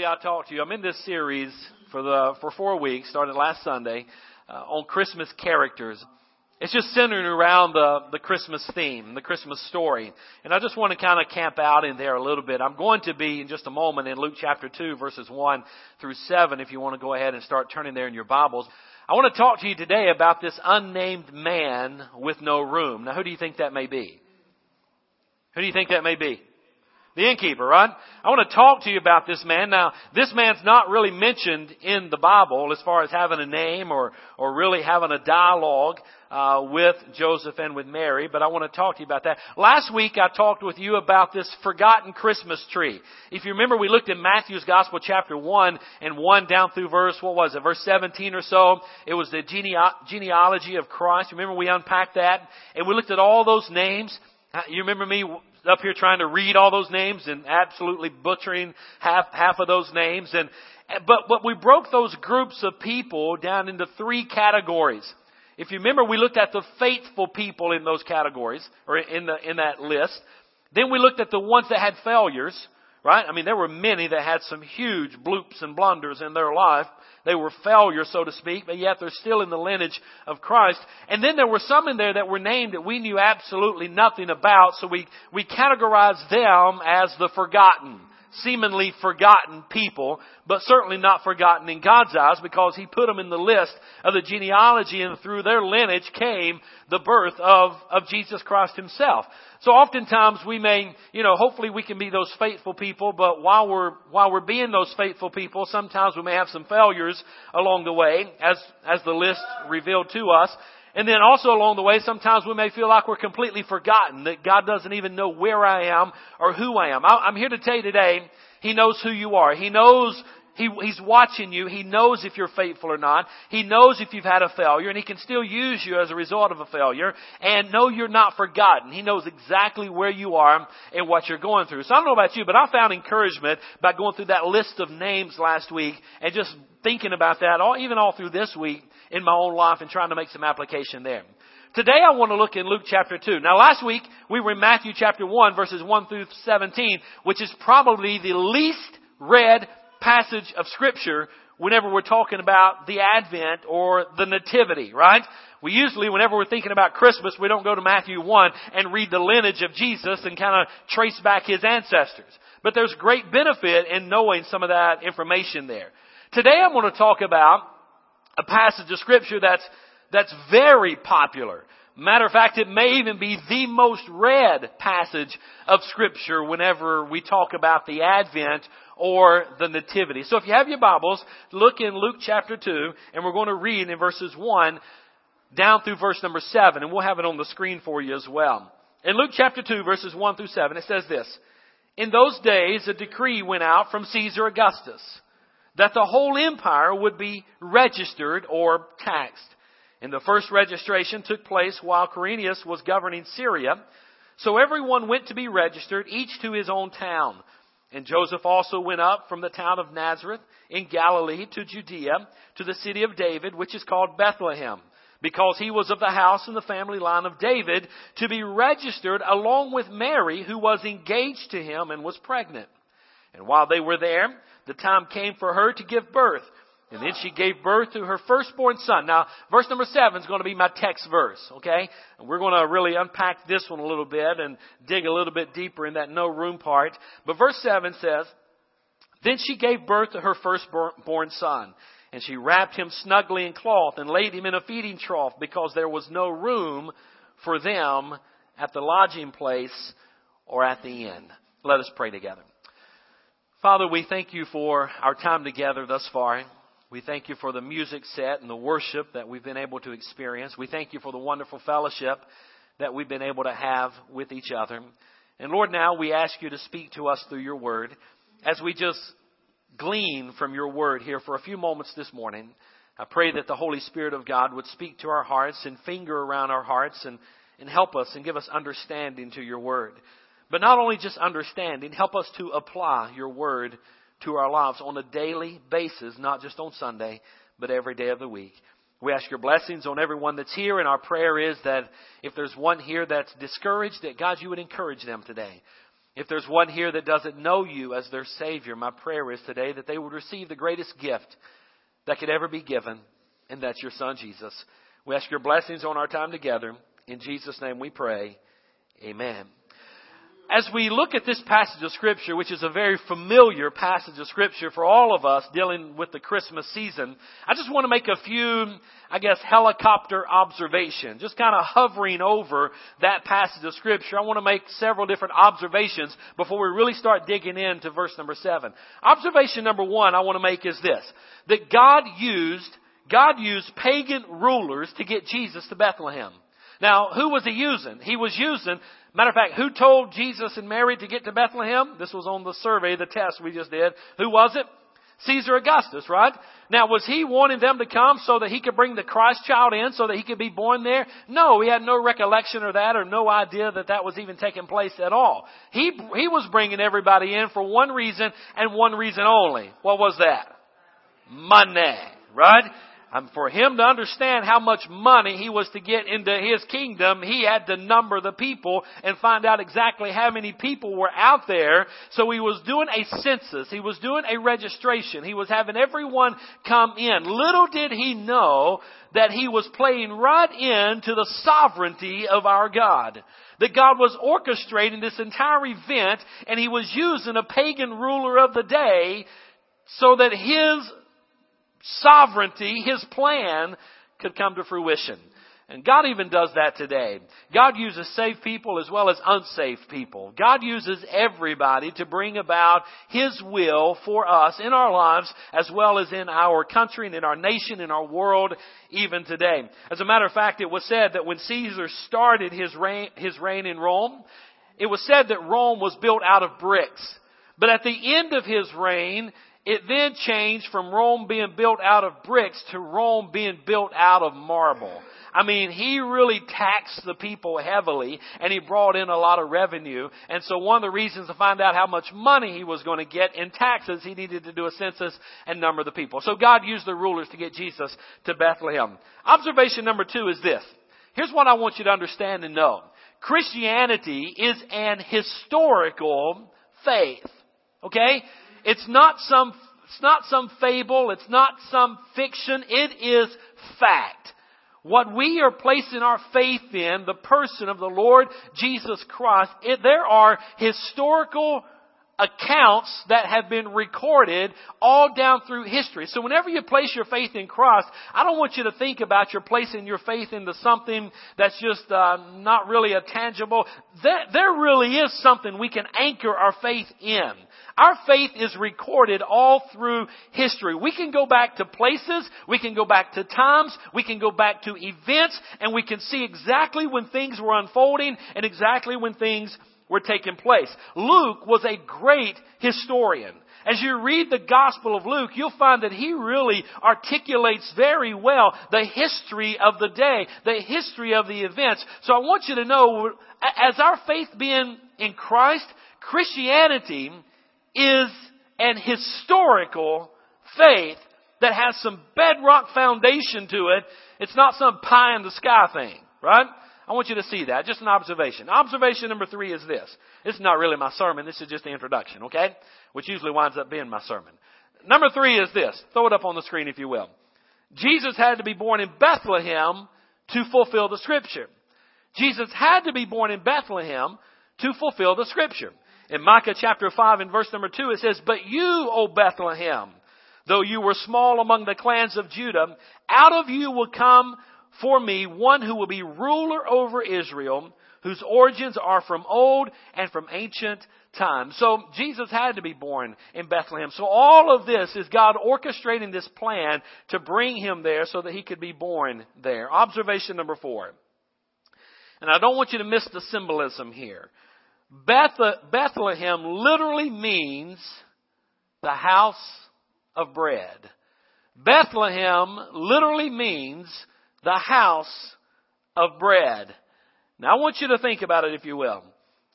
Sunday I talked to you. I'm in this series for the for four weeks, started last Sunday, uh, on Christmas characters. It's just centered around the the Christmas theme, the Christmas story, and I just want to kind of camp out in there a little bit. I'm going to be in just a moment in Luke chapter two, verses one through seven. If you want to go ahead and start turning there in your Bibles. I want to talk to you today about this unnamed man with no room. Now, who do you think that may be? Who do you think that may be? The innkeeper, right? I want to talk to you about this man. Now, this man's not really mentioned in the Bible as far as having a name or, or really having a dialogue uh, with Joseph and with Mary, but I want to talk to you about that. Last week I talked with you about this forgotten Christmas tree. If you remember, we looked at Matthew's Gospel chapter 1 and 1 down through verse, what was it, verse 17 or so. It was the genealogy of Christ. Remember we unpacked that? And we looked at all those names. Uh, you remember me up here trying to read all those names and absolutely butchering half half of those names and but but we broke those groups of people down into three categories. If you remember we looked at the faithful people in those categories or in the in that list. Then we looked at the ones that had failures, right? I mean there were many that had some huge bloops and blunders in their life. They were failures, so to speak, but yet they're still in the lineage of Christ. And then there were some in there that were named that we knew absolutely nothing about, so we, we categorized them as the forgotten seemingly forgotten people, but certainly not forgotten in God's eyes because He put them in the list of the genealogy and through their lineage came the birth of, of Jesus Christ Himself. So oftentimes we may, you know, hopefully we can be those faithful people, but while we're, while we're being those faithful people, sometimes we may have some failures along the way, as, as the list revealed to us. And then also along the way, sometimes we may feel like we're completely forgotten, that God doesn't even know where I am or who I am. I'm here to tell you today, He knows who you are. He knows he, he's watching you. He knows if you're faithful or not. He knows if you've had a failure and he can still use you as a result of a failure and know you're not forgotten. He knows exactly where you are and what you're going through. So I don't know about you, but I found encouragement by going through that list of names last week and just thinking about that all, even all through this week in my own life and trying to make some application there. Today I want to look in Luke chapter 2. Now last week we were in Matthew chapter 1 verses 1 through 17, which is probably the least read passage of scripture whenever we're talking about the Advent or the Nativity, right? We usually, whenever we're thinking about Christmas, we don't go to Matthew 1 and read the lineage of Jesus and kind of trace back his ancestors. But there's great benefit in knowing some of that information there. Today I'm going to talk about a passage of scripture that's, that's very popular. Matter of fact, it may even be the most read passage of scripture whenever we talk about the Advent or the Nativity. So if you have your Bibles, look in Luke chapter 2, and we're going to read in verses 1 down through verse number 7, and we'll have it on the screen for you as well. In Luke chapter 2, verses 1 through 7, it says this, In those days a decree went out from Caesar Augustus that the whole empire would be registered or taxed. And the first registration took place while Quirinius was governing Syria. So everyone went to be registered, each to his own town. And Joseph also went up from the town of Nazareth in Galilee to Judea, to the city of David, which is called Bethlehem, because he was of the house and the family line of David, to be registered along with Mary, who was engaged to him and was pregnant. And while they were there, the time came for her to give birth. And then she gave birth to her firstborn son. Now, verse number seven is going to be my text verse, okay? And we're going to really unpack this one a little bit and dig a little bit deeper in that no room part. But verse seven says, Then she gave birth to her firstborn son. And she wrapped him snugly in cloth and laid him in a feeding trough because there was no room for them at the lodging place or at the inn. Let us pray together. Father, we thank you for our time together thus far. We thank you for the music set and the worship that we've been able to experience. We thank you for the wonderful fellowship that we've been able to have with each other. And Lord, now we ask you to speak to us through your word as we just glean from your word here for a few moments this morning. I pray that the Holy Spirit of God would speak to our hearts and finger around our hearts and, and help us and give us understanding to your word. But not only just understanding, help us to apply your word to our lives on a daily basis, not just on Sunday, but every day of the week. We ask your blessings on everyone that's here, and our prayer is that if there's one here that's discouraged, that God, you would encourage them today. If there's one here that doesn't know you as their Savior, my prayer is today that they would receive the greatest gift that could ever be given, and that's your Son, Jesus. We ask your blessings on our time together. In Jesus' name we pray. Amen. As we look at this passage of Scripture, which is a very familiar passage of Scripture for all of us dealing with the Christmas season, I just want to make a few, I guess, helicopter observations, just kind of hovering over that passage of Scripture. I want to make several different observations before we really start digging into verse number seven. Observation number one I want to make is this, that God used, God used pagan rulers to get Jesus to Bethlehem. Now, who was he using? He was using Matter of fact, who told Jesus and Mary to get to Bethlehem? This was on the survey, the test we just did. Who was it? Caesar Augustus, right? Now, was he wanting them to come so that he could bring the Christ child in so that he could be born there? No, he had no recollection of that or no idea that that was even taking place at all. He, he was bringing everybody in for one reason and one reason only. What was that? Money, right? Um, for him to understand how much money he was to get into his kingdom, he had to number the people and find out exactly how many people were out there. So he was doing a census. He was doing a registration. He was having everyone come in. Little did he know that he was playing right into the sovereignty of our God. That God was orchestrating this entire event and he was using a pagan ruler of the day so that his sovereignty, His plan could come to fruition. And God even does that today. God uses saved people as well as unsaved people. God uses everybody to bring about His will for us in our lives as well as in our country and in our nation, in our world, even today. As a matter of fact, it was said that when Caesar started his reign, his reign in Rome, it was said that Rome was built out of bricks. But at the end of his reign, it then changed from Rome being built out of bricks to Rome being built out of marble. I mean, he really taxed the people heavily and he brought in a lot of revenue. And so one of the reasons to find out how much money he was going to get in taxes, he needed to do a census and number the people. So God used the rulers to get Jesus to Bethlehem. Observation number two is this. Here's what I want you to understand and know. Christianity is an historical faith. Okay? It's not some, it's not some fable. It's not some fiction. It is fact. What we are placing our faith in, the person of the Lord Jesus Christ, it, there are historical accounts that have been recorded all down through history. So whenever you place your faith in Christ, I don't want you to think about you're placing your faith into something that's just uh, not really a tangible. There, there really is something we can anchor our faith in. Our faith is recorded all through history. We can go back to places, we can go back to times, we can go back to events, and we can see exactly when things were unfolding and exactly when things were taking place. Luke was a great historian. As you read the Gospel of Luke, you'll find that he really articulates very well the history of the day, the history of the events. So I want you to know, as our faith being in Christ, Christianity is an historical faith that has some bedrock foundation to it. It's not some pie in the sky thing, right? I want you to see that. Just an observation. Observation number three is this. This is not really my sermon. This is just the introduction, okay? Which usually winds up being my sermon. Number three is this. Throw it up on the screen if you will. Jesus had to be born in Bethlehem to fulfill the scripture. Jesus had to be born in Bethlehem to fulfill the scripture. In Micah chapter 5 and verse number 2 it says, But you, O Bethlehem, though you were small among the clans of Judah, out of you will come for me one who will be ruler over Israel, whose origins are from old and from ancient times. So Jesus had to be born in Bethlehem. So all of this is God orchestrating this plan to bring him there so that he could be born there. Observation number four. And I don't want you to miss the symbolism here. Bethlehem literally means the house of bread. Bethlehem literally means the house of bread. Now I want you to think about it if you will.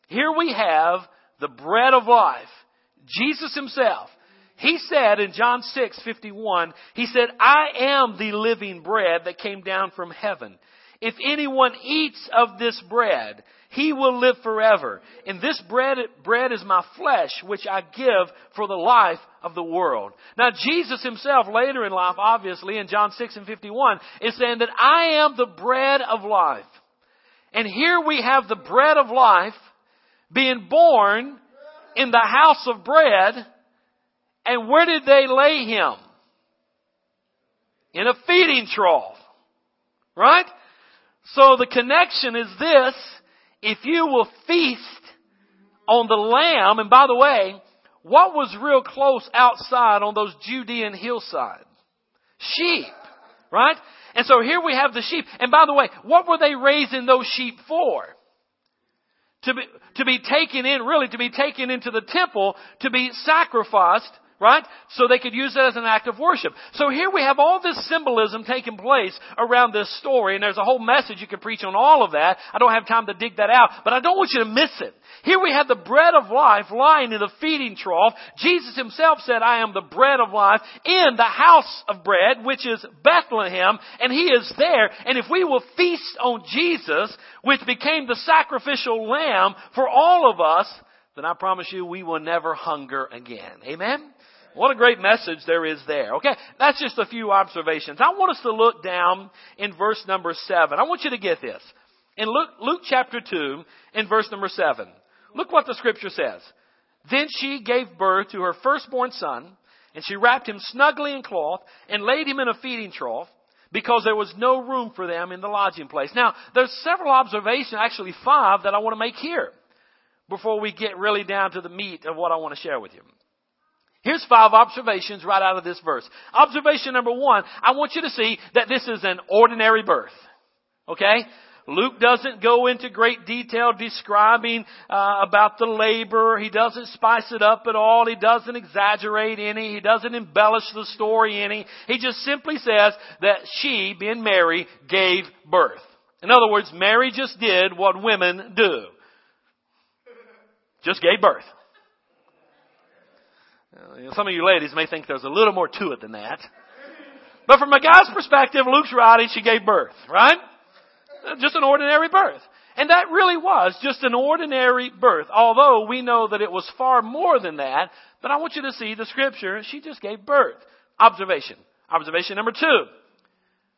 Here we have the bread of life. Jesus himself. He said in John 6, 51, he said, I am the living bread that came down from heaven. If anyone eats of this bread, he will live forever. And this bread, bread is my flesh, which I give for the life of the world. Now, Jesus himself, later in life, obviously, in John 6 and 51, is saying that I am the bread of life. And here we have the bread of life being born in the house of bread. And where did they lay him? In a feeding trough. Right? So the connection is this. If you will feast on the lamb, and by the way, what was real close outside on those Judean hillsides? Sheep. Right? And so here we have the sheep. And by the way, what were they raising those sheep for? To be, to be taken in, really, to be taken into the temple, to be sacrificed right? So they could use it as an act of worship. So here we have all this symbolism taking place around this story, and there's a whole message you could preach on all of that. I don't have time to dig that out, but I don't want you to miss it. Here we have the bread of life lying in the feeding trough. Jesus himself said, I am the bread of life in the house of bread, which is Bethlehem, and he is there. And if we will feast on Jesus, which became the sacrificial lamb for all of us, then I promise you we will never hunger again. Amen? What a great message there is there. Okay, that's just a few observations. I want us to look down in verse number seven. I want you to get this. In Luke, Luke chapter 2, in verse number 7, look what the scripture says. Then she gave birth to her firstborn son, and she wrapped him snugly in cloth and laid him in a feeding trough because there was no room for them in the lodging place. Now, there's several observations, actually five, that I want to make here before we get really down to the meat of what I want to share with you. Here's five observations right out of this verse. Observation number one, I want you to see that this is an ordinary birth. Okay? Luke doesn't go into great detail describing uh, about the labor. He doesn't spice it up at all. He doesn't exaggerate any. He doesn't embellish the story any. He just simply says that she, being Mary, gave birth. In other words, Mary just did what women do. Just gave birth. Uh, some of you ladies may think there's a little more to it than that. But from a guy's perspective, Luke's writing, she gave birth, right? Uh, just an ordinary birth. And that really was just an ordinary birth, although we know that it was far more than that. But I want you to see the scripture, she just gave birth. Observation. Observation number two.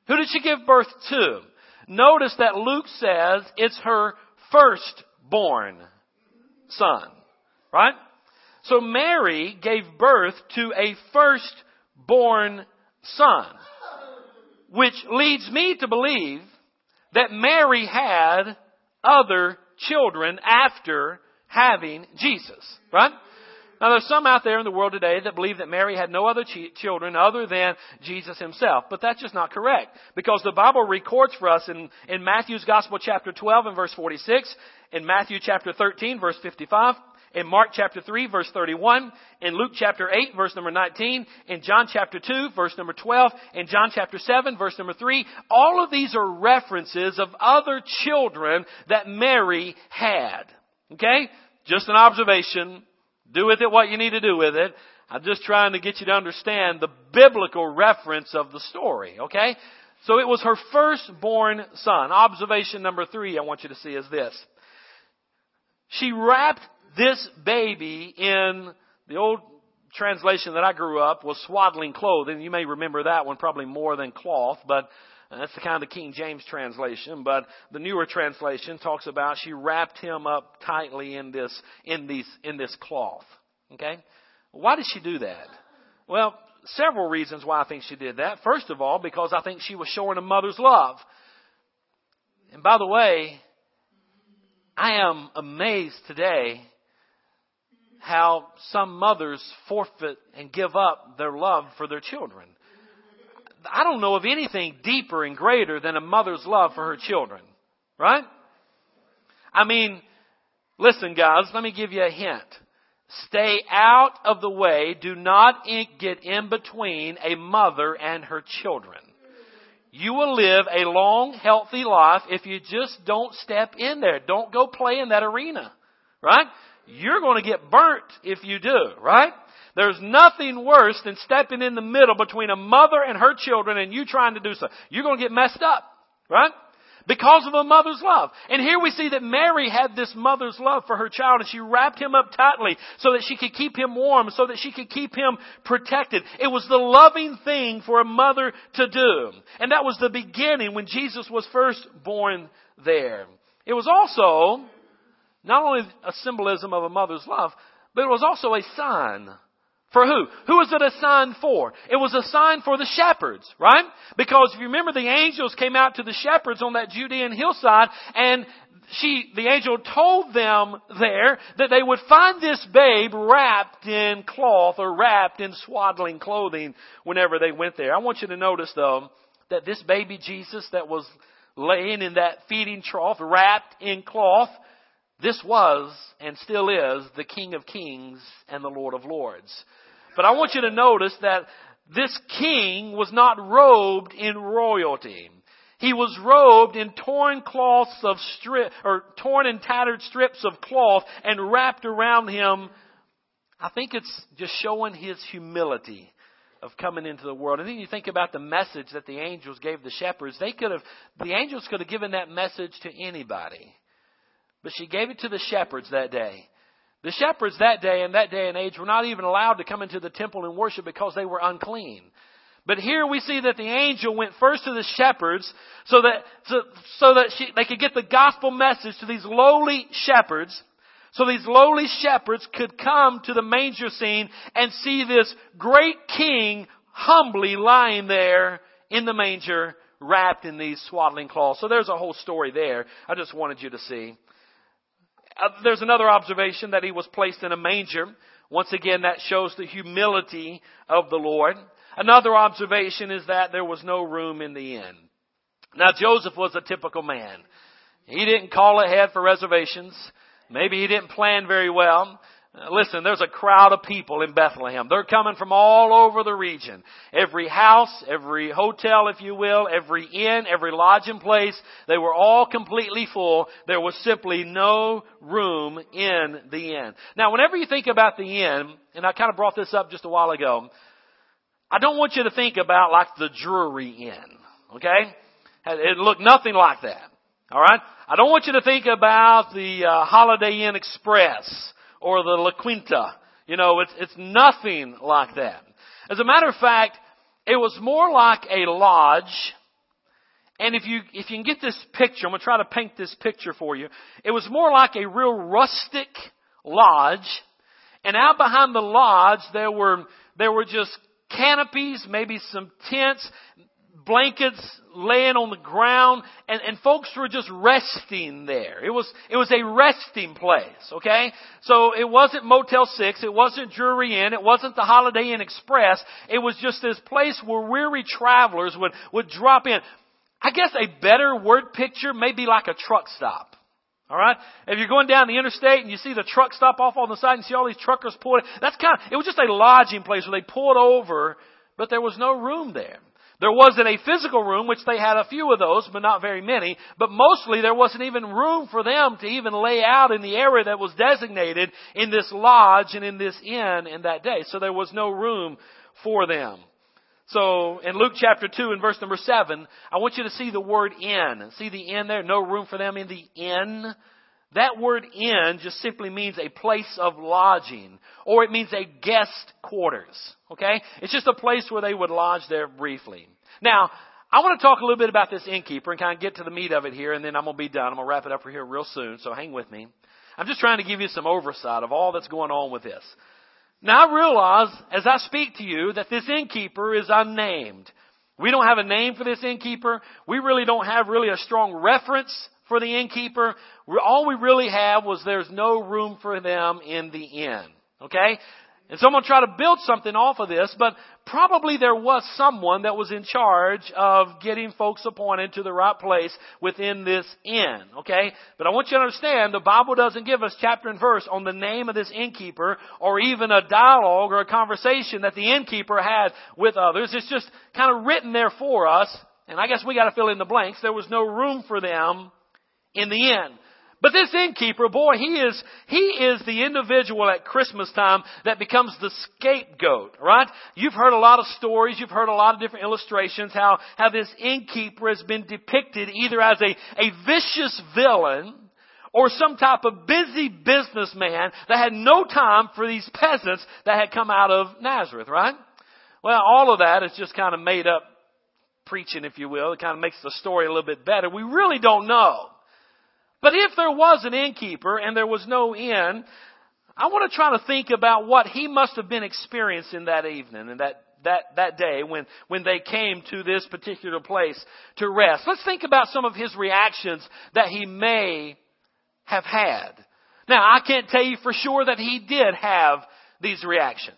Who did she give birth to? Notice that Luke says it's her firstborn son. Right? So Mary gave birth to a firstborn son, which leads me to believe that Mary had other children after having Jesus, right? Now there's some out there in the world today that believe that Mary had no other ch- children other than Jesus himself. But that's just not correct. Because the Bible records for us in, in Matthew's Gospel chapter 12 and verse 46, in Matthew chapter 13 verse 55, in Mark chapter 3 verse 31, in Luke chapter 8 verse number 19, in John chapter 2 verse number 12, in John chapter 7 verse number 3. All of these are references of other children that Mary had. Okay? Just an observation. Do with it what you need to do with it. I'm just trying to get you to understand the biblical reference of the story. Okay? So it was her firstborn son. Observation number three I want you to see is this. She wrapped this baby in the old translation that I grew up was swaddling clothing. You may remember that one probably more than cloth, but that's the kind of King James translation. But the newer translation talks about she wrapped him up tightly in this, in these, in this cloth. Okay? Why did she do that? Well, several reasons why I think she did that. First of all, because I think she was showing a mother's love. And by the way, I am amazed today how some mothers forfeit and give up their love for their children. I don't know of anything deeper and greater than a mother's love for her children. Right? I mean, listen guys, let me give you a hint. Stay out of the way. Do not get in between a mother and her children. You will live a long, healthy life if you just don't step in there. Don't go play in that arena. Right? You're going to get burnt if you do. Right? There's nothing worse than stepping in the middle between a mother and her children and you trying to do so. You're going to get messed up. Right? because of a mother's love. And here we see that Mary had this mother's love for her child and she wrapped him up tightly so that she could keep him warm, so that she could keep him protected. It was the loving thing for a mother to do. And that was the beginning when Jesus was first born there. It was also not only a symbolism of a mother's love, but it was also a sign for who? Who was it a sign for? It was a sign for the shepherds, right? Because if you remember the angels came out to the shepherds on that Judean hillside and she, the angel told them there that they would find this babe wrapped in cloth or wrapped in swaddling clothing whenever they went there. I want you to notice though that this baby Jesus that was laying in that feeding trough wrapped in cloth, this was and still is the King of Kings and the Lord of Lords. But I want you to notice that this king was not robed in royalty. He was robed in torn cloths of strip, or torn and tattered strips of cloth and wrapped around him. I think it's just showing his humility of coming into the world. And then you think about the message that the angels gave the shepherds. They could have, the angels could have given that message to anybody. But she gave it to the shepherds that day. The shepherds that day and that day and age were not even allowed to come into the temple and worship because they were unclean. But here we see that the angel went first to the shepherds so that, so, so that she, they could get the gospel message to these lowly shepherds. So these lowly shepherds could come to the manger scene and see this great king humbly lying there in the manger wrapped in these swaddling cloths. So there's a whole story there. I just wanted you to see. Uh, there's another observation that he was placed in a manger. Once again, that shows the humility of the Lord. Another observation is that there was no room in the inn. Now Joseph was a typical man. He didn't call ahead for reservations. Maybe he didn't plan very well. Listen, there's a crowd of people in Bethlehem. They're coming from all over the region. Every house, every hotel, if you will, every inn, every lodging place, they were all completely full. There was simply no room in the inn. Now, whenever you think about the inn, and I kind of brought this up just a while ago, I don't want you to think about like the Drury Inn, okay? It looked nothing like that. Alright? I don't want you to think about the uh, Holiday Inn Express or the La Quinta. You know, it's, it's nothing like that. As a matter of fact, it was more like a lodge. And if you, if you can get this picture, I'm going to try to paint this picture for you. It was more like a real rustic lodge. And out behind the lodge, there were, there were just canopies, maybe some tents, blankets laying on the ground, and, and folks were just resting there. It was, it was a resting place, okay? So it wasn't Motel 6, it wasn't Drury Inn, it wasn't the Holiday Inn Express, it was just this place where weary travelers would, would drop in. I guess a better word picture may be like a truck stop. Alright? If you're going down the interstate and you see the truck stop off on the side and see all these truckers pulling, that's kind of, it was just a lodging place where they pulled over, but there was no room there. There wasn't a physical room, which they had a few of those, but not very many. But mostly there wasn't even room for them to even lay out in the area that was designated in this lodge and in this inn in that day. So there was no room for them. So in Luke chapter 2 and verse number 7, I want you to see the word inn. See the inn there? No room for them in the inn. That word inn just simply means a place of lodging, or it means a guest quarters. Okay? It's just a place where they would lodge there briefly. Now, I want to talk a little bit about this innkeeper and kind of get to the meat of it here, and then I'm going to be done. I'm going to wrap it up for here real soon, so hang with me. I'm just trying to give you some oversight of all that's going on with this. Now I realize, as I speak to you, that this innkeeper is unnamed. We don't have a name for this innkeeper. We really don't have really a strong reference for the innkeeper. All we really have was there's no room for them in the inn. Okay? And so I'm tried to build something off of this, but probably there was someone that was in charge of getting folks appointed to the right place within this inn. Okay? But I want you to understand the Bible doesn't give us chapter and verse on the name of this innkeeper or even a dialogue or a conversation that the innkeeper had with others. It's just kind of written there for us. And I guess we gotta fill in the blanks. There was no room for them in the end. But this innkeeper, boy, he is, he is the individual at Christmas time that becomes the scapegoat, right? You've heard a lot of stories, you've heard a lot of different illustrations how, how this innkeeper has been depicted either as a, a vicious villain or some type of busy businessman that had no time for these peasants that had come out of Nazareth, right? Well, all of that is just kind of made up preaching, if you will. It kind of makes the story a little bit better. We really don't know. But if there was an innkeeper and there was no inn, I want to try to think about what he must have been experiencing that evening and that, that, that day when, when they came to this particular place to rest. Let's think about some of his reactions that he may have had. Now, I can't tell you for sure that he did have these reactions.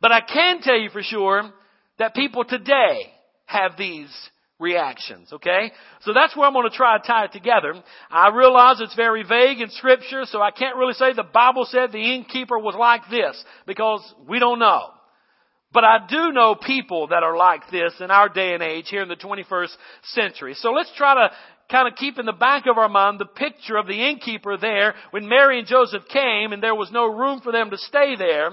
But I can tell you for sure that people today have these reactions, okay? So that's where I'm going to try to tie it together. I realize it's very vague in scripture, so I can't really say the Bible said the innkeeper was like this, because we don't know. But I do know people that are like this in our day and age here in the 21st century. So let's try to kind of keep in the back of our mind the picture of the innkeeper there when Mary and Joseph came and there was no room for them to stay there.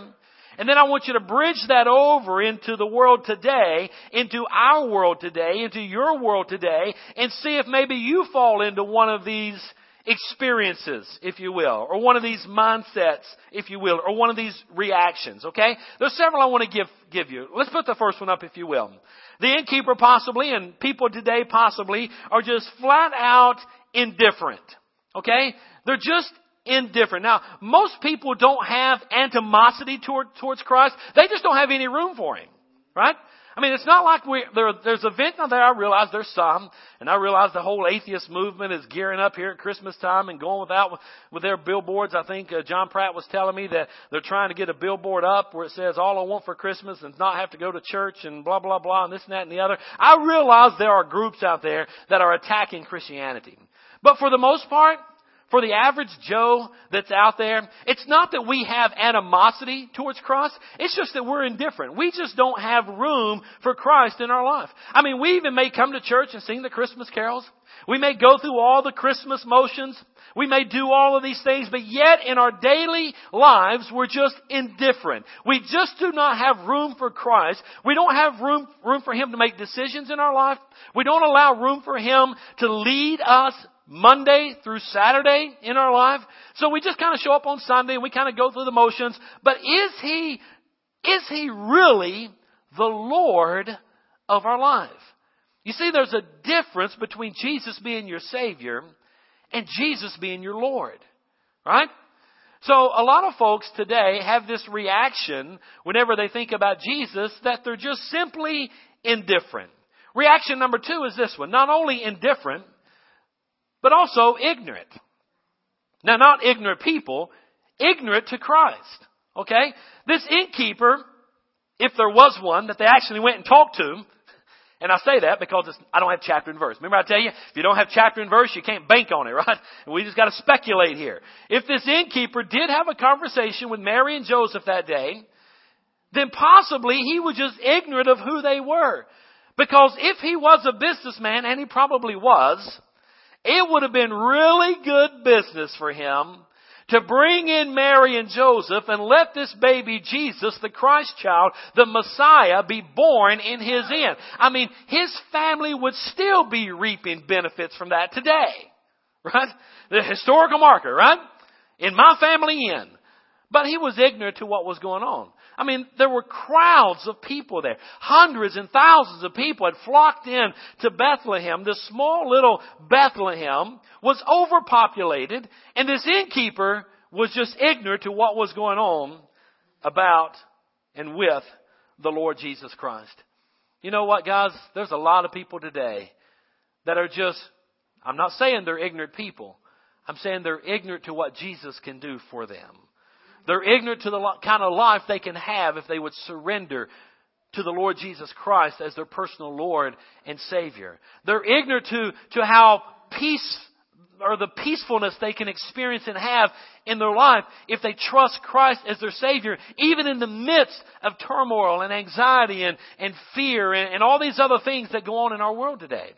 And then I want you to bridge that over into the world today, into our world today, into your world today, and see if maybe you fall into one of these experiences, if you will, or one of these mindsets, if you will, or one of these reactions, okay? There's several I want to give, give you. Let's put the first one up, if you will. The innkeeper possibly, and people today possibly, are just flat out indifferent. Okay? They're just indifferent. Now, most people don't have animosity toward, towards Christ. They just don't have any room for Him. Right? I mean, it's not like we, there, there's a vent out there. I realize there's some, and I realize the whole atheist movement is gearing up here at Christmas time and going without with, their billboards. I think uh, John Pratt was telling me that they're trying to get a billboard up where it says "All I want for Christmas is not have to go to church" and blah blah blah and this and that and the other. I realize there are groups out there that are attacking Christianity, but for the most part, for the average Joe that's out there, it's not that we have animosity towards Christ. It's just that we're indifferent. We just don't have room for Christ in our life. I mean, we even may come to church and sing the Christmas carols. We may go through all the Christmas motions. We may do all of these things, but yet in our daily lives, we're just indifferent. We just do not have room for Christ. We don't have room, room for Him to make decisions in our life. We don't allow room for Him to lead us Monday through Saturday in our life. So we just kind of show up on Sunday and we kind of go through the motions. But is He, is He really the Lord of our life? You see, there's a difference between Jesus being your Savior and Jesus being your Lord. Right? So a lot of folks today have this reaction whenever they think about Jesus that they're just simply indifferent. Reaction number two is this one. Not only indifferent, but also ignorant. Now, not ignorant people, ignorant to Christ. Okay? This innkeeper, if there was one that they actually went and talked to, and I say that because I don't have chapter and verse. Remember I tell you, if you don't have chapter and verse, you can't bank on it, right? We just gotta speculate here. If this innkeeper did have a conversation with Mary and Joseph that day, then possibly he was just ignorant of who they were. Because if he was a businessman, and he probably was, it would have been really good business for him to bring in Mary and Joseph and let this baby Jesus, the Christ child, the Messiah, be born in his inn. I mean, his family would still be reaping benefits from that today. Right? The historical marker, right? In my family inn. But he was ignorant to what was going on. I mean, there were crowds of people there. Hundreds and thousands of people had flocked in to Bethlehem. This small little Bethlehem was overpopulated, and this innkeeper was just ignorant to what was going on about and with the Lord Jesus Christ. You know what, guys? There's a lot of people today that are just, I'm not saying they're ignorant people. I'm saying they're ignorant to what Jesus can do for them. They're ignorant to the kind of life they can have if they would surrender to the Lord Jesus Christ as their personal Lord and Savior. They're ignorant to, to how peace or the peacefulness they can experience and have in their life if they trust Christ as their Savior, even in the midst of turmoil and anxiety and, and fear and, and all these other things that go on in our world today.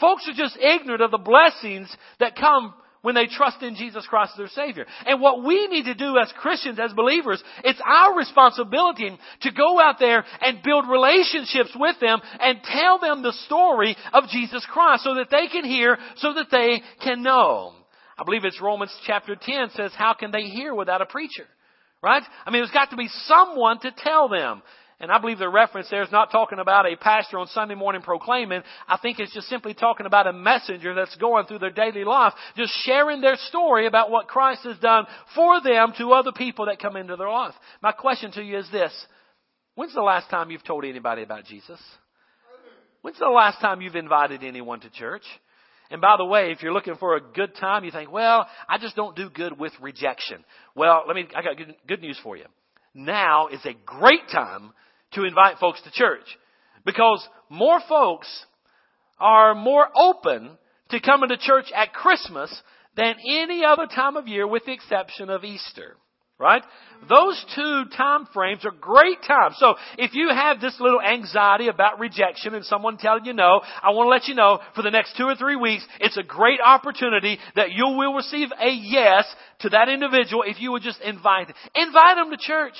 Folks are just ignorant of the blessings that come when they trust in Jesus Christ as their Savior. And what we need to do as Christians, as believers, it's our responsibility to go out there and build relationships with them and tell them the story of Jesus Christ so that they can hear, so that they can know. I believe it's Romans chapter 10 says, how can they hear without a preacher? Right? I mean, there's got to be someone to tell them. And I believe the reference there is not talking about a pastor on Sunday morning proclaiming. I think it's just simply talking about a messenger that's going through their daily life, just sharing their story about what Christ has done for them to other people that come into their life. My question to you is this. When's the last time you've told anybody about Jesus? When's the last time you've invited anyone to church? And by the way, if you're looking for a good time, you think, well, I just don't do good with rejection. Well, let me, I got good, good news for you. Now is a great time to invite folks to church. Because more folks are more open to coming to church at Christmas than any other time of year with the exception of Easter. Right? Those two time frames are great times. So if you have this little anxiety about rejection and someone telling you no, I want to let you know for the next two or three weeks, it's a great opportunity that you will receive a yes to that individual if you would just invite them. Invite them to church.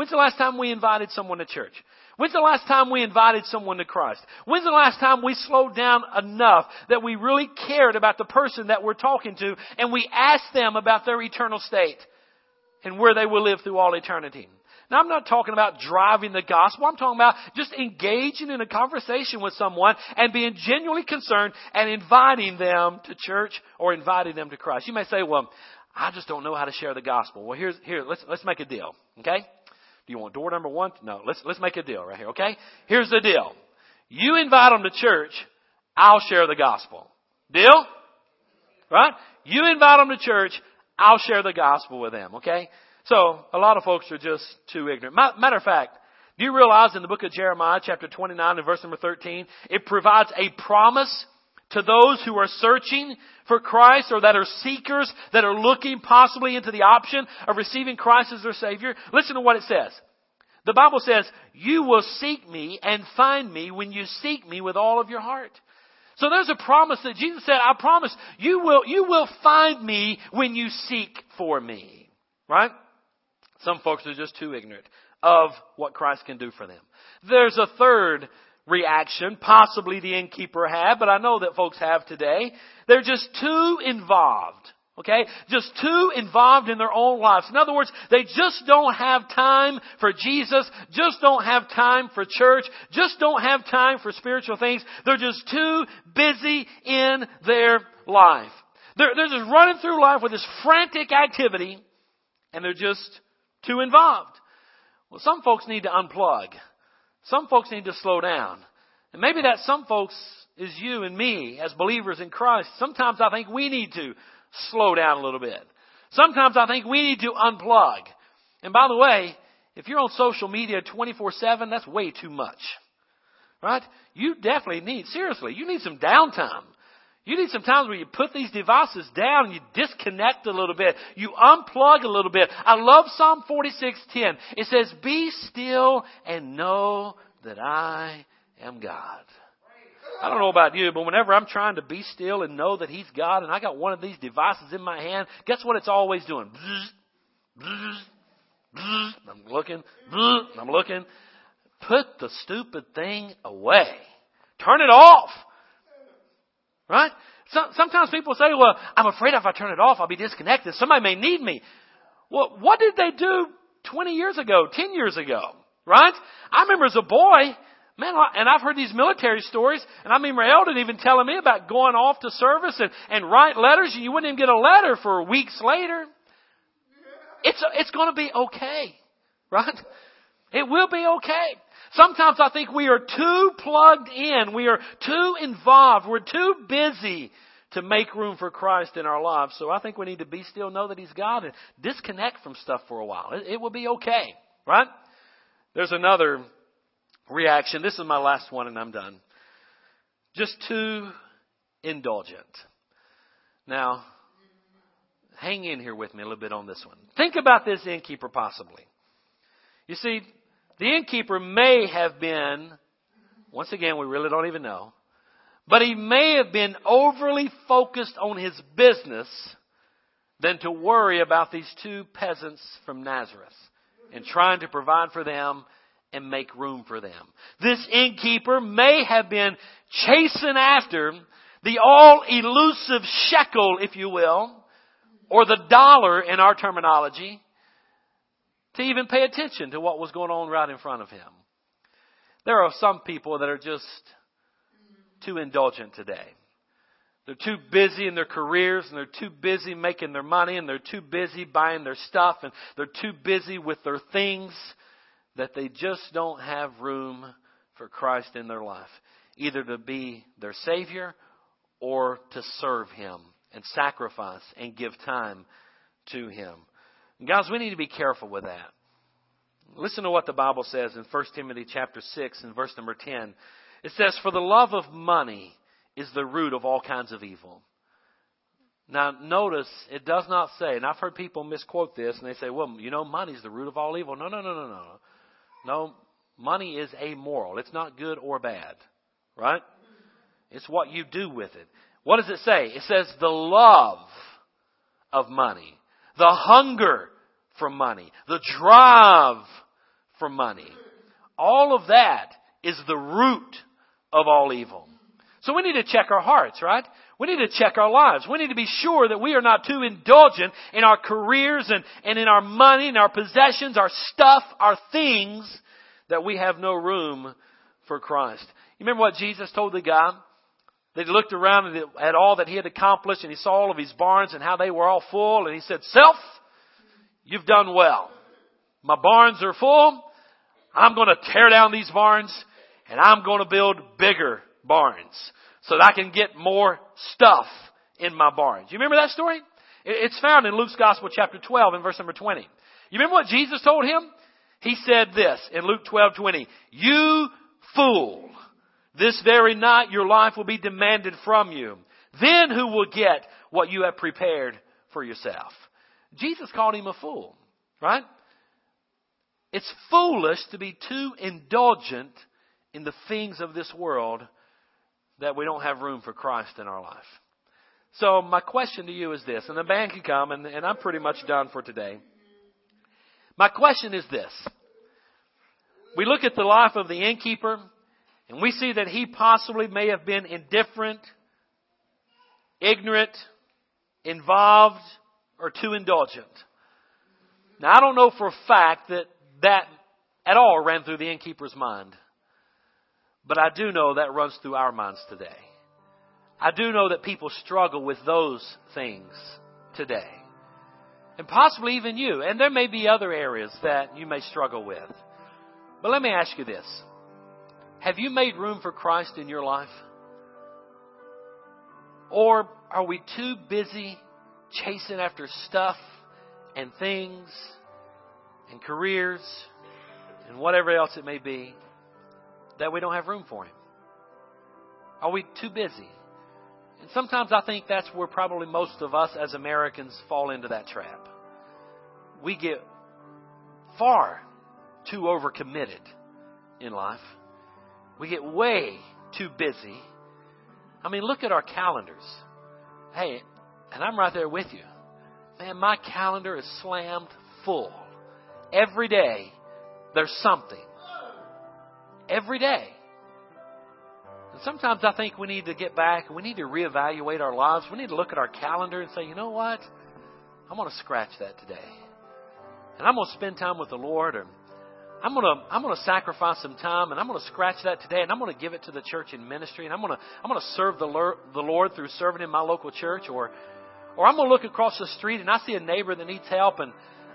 When's the last time we invited someone to church? When's the last time we invited someone to Christ? When's the last time we slowed down enough that we really cared about the person that we're talking to and we asked them about their eternal state and where they will live through all eternity? Now I'm not talking about driving the gospel. I'm talking about just engaging in a conversation with someone and being genuinely concerned and inviting them to church or inviting them to Christ. You may say, well, I just don't know how to share the gospel. Well, here's, here, let's, let's make a deal. Okay? You want door number one? No, let's, let's make a deal right here, okay? Here's the deal. You invite them to church, I'll share the gospel. Deal? Right? You invite them to church, I'll share the gospel with them, okay? So, a lot of folks are just too ignorant. Matter of fact, do you realize in the book of Jeremiah, chapter 29 and verse number 13, it provides a promise to those who are searching for Christ or that are seekers, that are looking possibly into the option of receiving Christ as their Savior. Listen to what it says. The Bible says, you will seek me and find me when you seek me with all of your heart. So there's a promise that Jesus said, I promise you will, you will find me when you seek for me. Right? Some folks are just too ignorant of what Christ can do for them. There's a third reaction possibly the innkeeper had, but I know that folks have today. They're just too involved. Okay? Just too involved in their own lives. In other words, they just don't have time for Jesus, just don't have time for church, just don't have time for spiritual things. They're just too busy in their life. They're, they're just running through life with this frantic activity, and they're just too involved. Well, some folks need to unplug. Some folks need to slow down. And maybe that some folks is you and me as believers in Christ. Sometimes I think we need to slow down a little bit. Sometimes I think we need to unplug. And by the way, if you're on social media 24-7, that's way too much. Right? You definitely need, seriously, you need some downtime. You need some times where you put these devices down and you disconnect a little bit. You unplug a little bit. I love Psalm 46:10. It says, "Be still and know that I am God." I don't know about you, but whenever I'm trying to be still and know that He's God and I got one of these devices in my hand, guess what it's always doing? I'm looking, I'm looking. Put the stupid thing away. Turn it off. Right? So, sometimes people say, well, I'm afraid if I turn it off, I'll be disconnected. Somebody may need me. Well, what did they do 20 years ago, 10 years ago? Right? I remember as a boy, man, and I've heard these military stories, and I remember Eldon even telling me about going off to service and, and write letters, and you wouldn't even get a letter for weeks later. It's, it's gonna be okay. Right? It will be okay. Sometimes I think we are too plugged in. We are too involved. We're too busy to make room for Christ in our lives. So I think we need to be still, know that He's God, and disconnect from stuff for a while. It, it will be okay, right? There's another reaction. This is my last one, and I'm done. Just too indulgent. Now, hang in here with me a little bit on this one. Think about this innkeeper possibly. You see, the innkeeper may have been, once again, we really don't even know, but he may have been overly focused on his business than to worry about these two peasants from Nazareth and trying to provide for them and make room for them. This innkeeper may have been chasing after the all elusive shekel, if you will, or the dollar in our terminology, to even pay attention to what was going on right in front of him. There are some people that are just too indulgent today. They're too busy in their careers and they're too busy making their money and they're too busy buying their stuff and they're too busy with their things that they just don't have room for Christ in their life. Either to be their Savior or to serve Him and sacrifice and give time to Him. And guys, we need to be careful with that. Listen to what the Bible says in 1 Timothy chapter 6 and verse number 10. It says, For the love of money is the root of all kinds of evil. Now, notice it does not say, and I've heard people misquote this, and they say, well, you know, money's the root of all evil. No, no, no, no, no. No, money is amoral. It's not good or bad, right? It's what you do with it. What does it say? It says the love of money, the hunger for money, the drive for money. All of that is the root of all evil. So we need to check our hearts, right? We need to check our lives. We need to be sure that we are not too indulgent in our careers and, and in our money and our possessions, our stuff, our things, that we have no room for Christ. You remember what Jesus told the guy? He looked around at all that he had accomplished and he saw all of his barns and how they were all full and he said, Self, you've done well. My barns are full. I'm going to tear down these barns and I'm going to build bigger barns so that I can get more stuff in my barns. You remember that story? It's found in Luke's Gospel chapter 12 and verse number 20. You remember what Jesus told him? He said this in Luke 12:20, "You fool, this very night your life will be demanded from you. Then who will get what you have prepared for yourself?" Jesus called him a fool, right? It's foolish to be too indulgent in the things of this world that we don't have room for Christ in our life. So my question to you is this, and the band can come, and, and I'm pretty much done for today. My question is this. We look at the life of the innkeeper, and we see that he possibly may have been indifferent, ignorant, involved, or too indulgent. Now, I don't know for a fact that that at all ran through the innkeeper's mind. But I do know that runs through our minds today. I do know that people struggle with those things today. And possibly even you. And there may be other areas that you may struggle with. But let me ask you this. Have you made room for Christ in your life? Or are we too busy chasing after stuff and things and careers and whatever else it may be that we don't have room for Him? Are we too busy? And sometimes I think that's where probably most of us as Americans fall into that trap. We get far too overcommitted in life. We get way too busy. I mean, look at our calendars. Hey, and I'm right there with you. Man, my calendar is slammed full. Every day, there's something. Every day. And sometimes I think we need to get back and we need to reevaluate our lives. We need to look at our calendar and say, you know what? I'm going to scratch that today. And I'm going to spend time with the Lord and I'm to I'm to sacrifice some time and I'm to scratch that today and I'm to give it to the church in ministry and I'm to I'm to serve the Lord, the Lord through serving in my local church or or I'm to look across the street and I see a neighbor that needs help and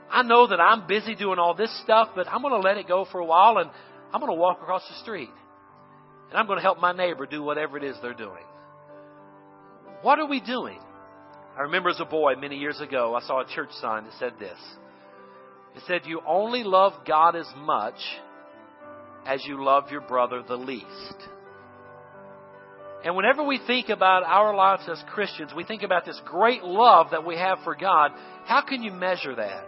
I know that I'm busy doing all this stuff, but I'm to let it go for a while and I'm to walk across the street. And I'm to help my neighbor do whatever it is they're doing. What are we doing? I remember as a boy many years ago, I saw a church sign that said this. It said, You only love God as much as you love your brother the least. And whenever we think about our lives as Christians, we think about this great love that we have for God. How can you measure that?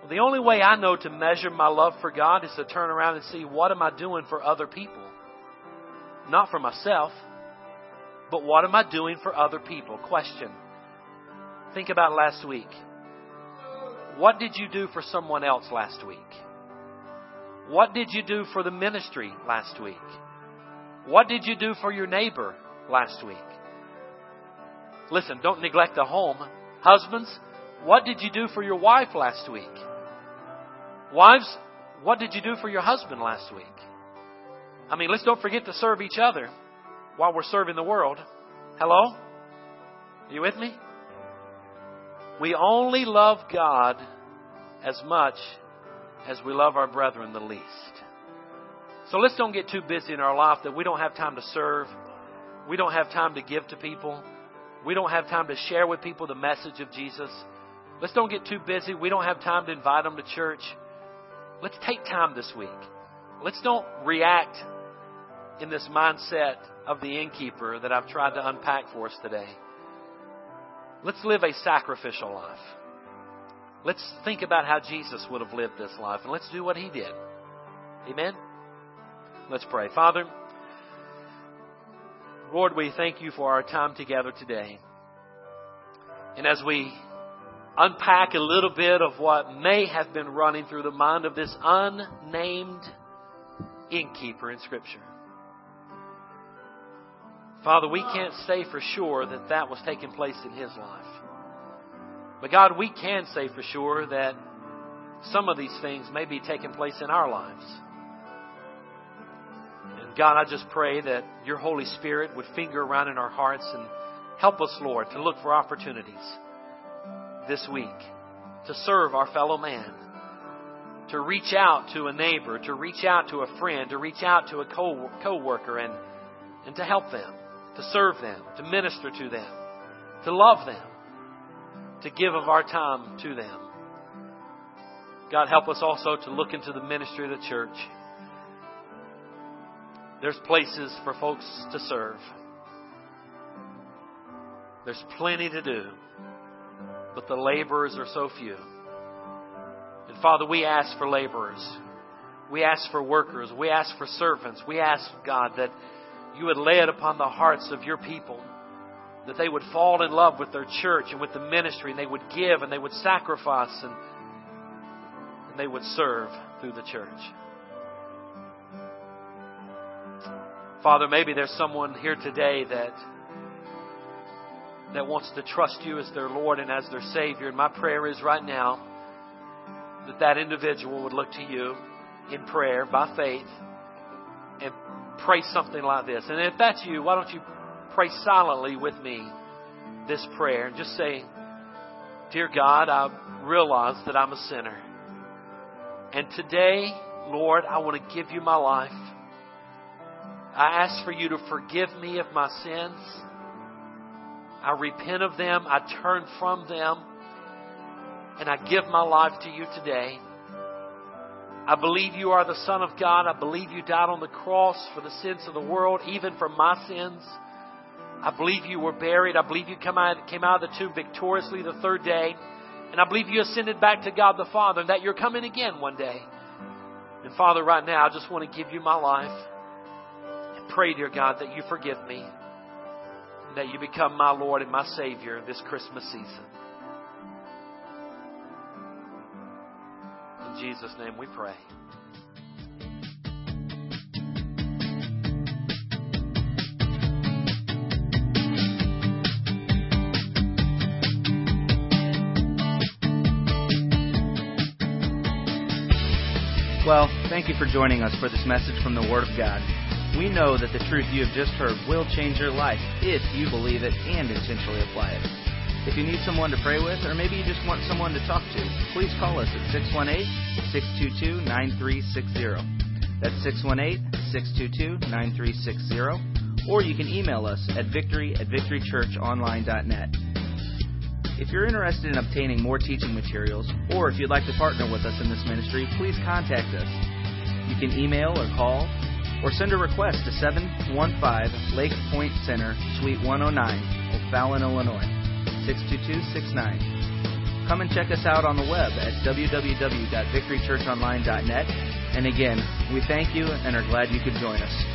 Well, the only way I know to measure my love for God is to turn around and see what am I doing for other people? Not for myself, but what am I doing for other people? Question. Think about last week. What did you do for someone else last week? What did you do for the ministry last week? What did you do for your neighbor last week? Listen, don't neglect the home. Husbands, what did you do for your wife last week? Wives, what did you do for your husband last week? I mean, let's don't forget to serve each other while we're serving the world. Hello? Are you with me? We only love God as much as we love our brethren the least. So let's don't get too busy in our life that we don't have time to serve. We don't have time to give to people. We don't have time to share with people the message of Jesus. Let's don't get too busy. We don't have time to invite them to church. Let's take time this week. Let's don't react in this mindset of the innkeeper that I've tried to unpack for us today. Let's live a sacrificial life. Let's think about how Jesus would have lived this life and let's do what he did. Amen. Let's pray. Father, Lord, we thank you for our time together today. And as we unpack a little bit of what may have been running through the mind of this unnamed innkeeper in Scripture. Father, we can't say for sure that that was taking place in his life. But God, we can say for sure that some of these things may be taking place in our lives. And God, I just pray that your Holy Spirit would finger around in our hearts and help us, Lord, to look for opportunities this week to serve our fellow man, to reach out to a neighbor, to reach out to a friend, to reach out to a co worker and, and to help them, to serve them, to minister to them, to love them, to give of our time to them. God, help us also to look into the ministry of the church. There's places for folks to serve. There's plenty to do, but the laborers are so few. And Father, we ask for laborers. We ask for workers. We ask for servants. We ask, God, that you would lay it upon the hearts of your people, that they would fall in love with their church and with the ministry, and they would give and they would sacrifice and, and they would serve through the church. Father, maybe there's someone here today that that wants to trust you as their Lord and as their Savior. And my prayer is right now that that individual would look to you in prayer by faith pray something like this. And if that's you, why don't you pray silently with me this prayer and just say, Dear God, I realize that I'm a sinner. And today, Lord, I want to give you my life. I ask for you to forgive me of my sins. I repent of them. I turn from them. And I give my life to you today. I believe you are the Son of God. I believe you died on the cross for the sins of the world, even for my sins. I believe you were buried. I believe you come out, came out of the tomb victoriously the third day. And I believe you ascended back to God the Father and that you're coming again one day. And Father, right now, I just want to give you my life and pray, dear God, that you forgive me and that you become my Lord and my Savior this Christmas season. Jesus' name we pray. Well, thank you for joining us for this message from the Word of God. We know that the truth you have just heard will change your life if you believe it and intentionally apply it. If you need someone to pray with, or maybe you just want someone to talk to, please call us at 618 622 9360. That's 618 622 9360 or you can email us at victory at victorychurchonline.net. If you're interested in obtaining more teaching materials, or if you'd like to partner with us in this ministry, please contact us. You can email or call, or send a request to 715 Lake Point Center, Suite 109, O'Fallon, Illinois, 62269. Come and check us out on the web at www.victorychurchonline.net. And again, we thank you and are glad you could join us.